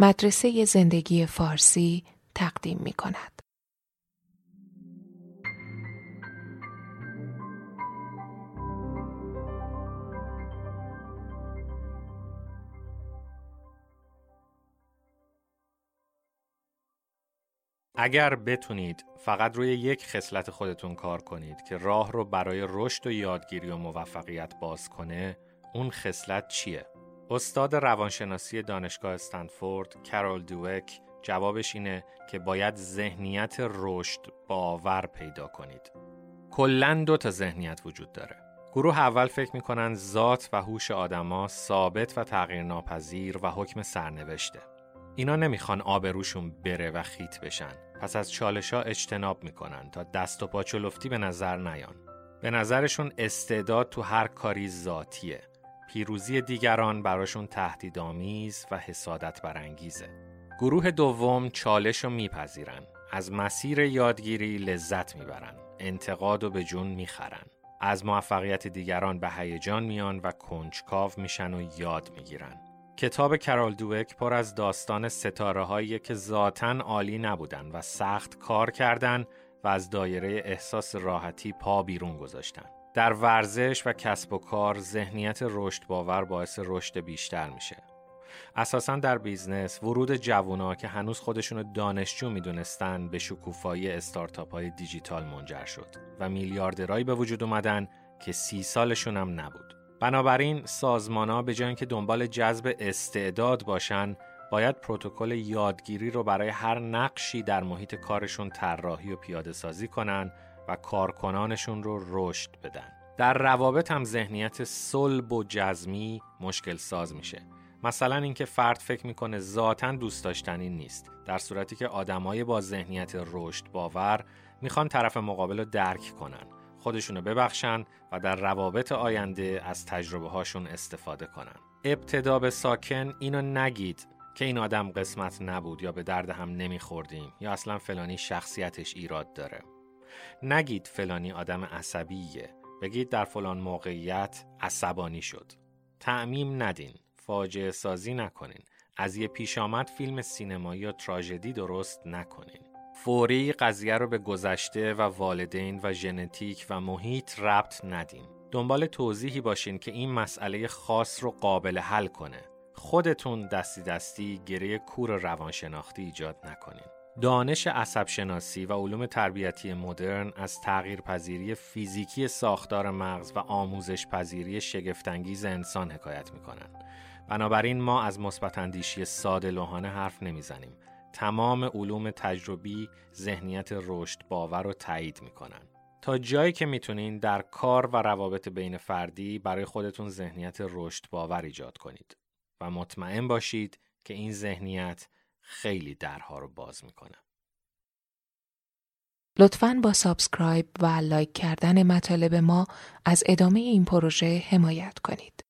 مدرسه زندگی فارسی تقدیم می کند. اگر بتونید فقط روی یک خصلت خودتون کار کنید که راه رو برای رشد و یادگیری و موفقیت باز کنه اون خصلت چیه؟ استاد روانشناسی دانشگاه استنفورد کرول دوک جوابش اینه که باید ذهنیت رشد باور پیدا کنید. کلا دو تا ذهنیت وجود داره. گروه اول فکر می‌کنن ذات و هوش آدما ثابت و تغییر ناپذیر و حکم سرنوشته. اینا نمی‌خوان آبروشون بره و خیت بشن. پس از چالش ها اجتناب می‌کنن تا دست و پا چلفتی به نظر نیان. به نظرشون استعداد تو هر کاری ذاتیه. پیروزی دیگران براشون تهدیدآمیز و حسادت برانگیزه. گروه دوم چالش رو میپذیرن. از مسیر یادگیری لذت می‌برن. انتقاد و به جون می‌خرن. از موفقیت دیگران به هیجان میان و کنجکاو میشن و یاد می‌گیرن. کتاب کرال دوک پر از داستان ستاره هایی که ذاتا عالی نبودن و سخت کار کردن و از دایره احساس راحتی پا بیرون گذاشتن. در ورزش و کسب و کار ذهنیت رشد باور باعث رشد بیشتر میشه. اساسا در business ورود جوونا که هنوز خودشونو دانشجو می‌دونستن به شکوفایی استارتاپ های دیجیتال منجر شد و میلیاردرایی به وجود اومدن که سی سالشون هم نبود. بنابراین سازمان ها به جای که دنبال جذب استعداد باشن باید پروتکل یادگیری رو برای هر نقشی در محیط کارشون طراحی و پیاده سازی کنن و کارکنانشون رو رشد بدن. در روابط هم ذهنیت صلب و جزمی مشکل ساز میشه. مثلا اینکه فرد فکر می‌کنه ذاتا دوست داشتنی نیست در صورتی که آدمای با ذهنیت رشد باور می‌خوان طرف مقابل رو درک کنن خودشونو ببخشن و در روابط آینده از تجربه هاشون استفاده کنن ابتدا به ساکن اینو نگید که این آدم قسمت نبود یا به درد هم نمیخوردیم یا اصلا فلانی شخصیتش ایراد داره. نگید فلانی آدم عصبیه. بگید در فلان موقعیت عصبانی شد. تعمیم ندین. فاجعه سازی نکنین. از یه پیش آمد فیلم سینمایی یا تراژدی درست نکنین. فوری قضیه رو به گذشته و والدین و ژنتیک و محیط ربط ندین. دنبال توضیحی باشین که این مسئله خاص رو قابل حل کنه. خودتون دستی دستی گره کور روانشناختی ایجاد نکنین دانش عصب شناسی و علوم تربیتی مدرن از تغییر پذیری فیزیکی ساختار مغز و آموزش پذیری شگفتانگیز انسان حکایت می بنابراین ما از مثبت اندیشی ساده لوحانه حرف نمی‌زنیم. تمام علوم تجربی ذهنیت رشد باور رو تایید می‌کنن. تا جایی که می‌تونین در کار و روابط بین فردی برای خودتون ذهنیت رشد باور ایجاد کنید و مطمئن باشید که این ذهنیت خیلی درها رو باز می‌کنه. لطفاً با subscribe و like کردن مطالب ما از ادامه این پروژه حمایت کنید.